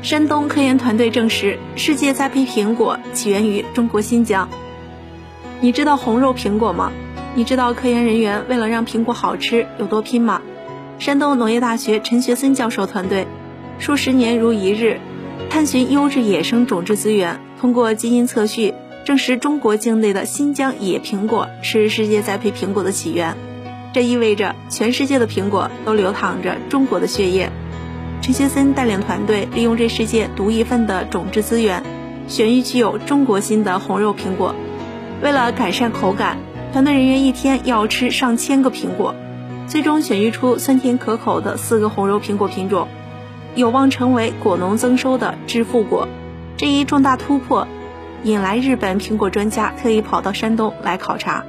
山东科研团队证实，世界栽培苹果起源于中国新疆。你知道红肉苹果吗？你知道科研人员为了让苹果好吃有多拼吗？山东农业大学陈学森教授团队，数十年如一日，探寻优质野生种质资源，通过基因测序证实中国境内的新疆野苹果是世界栽培苹果的起源。这意味着全世界的苹果都流淌着中国的血液。陈学森带领团队利用这世界独一份的种质资源，选育具有中国心的红肉苹果。为了改善口感，团队人员一天要吃上千个苹果，最终选育出酸甜可口的四个红肉苹果品种，有望成为果农增收的致富果。这一重大突破，引来日本苹果专家特意跑到山东来考察。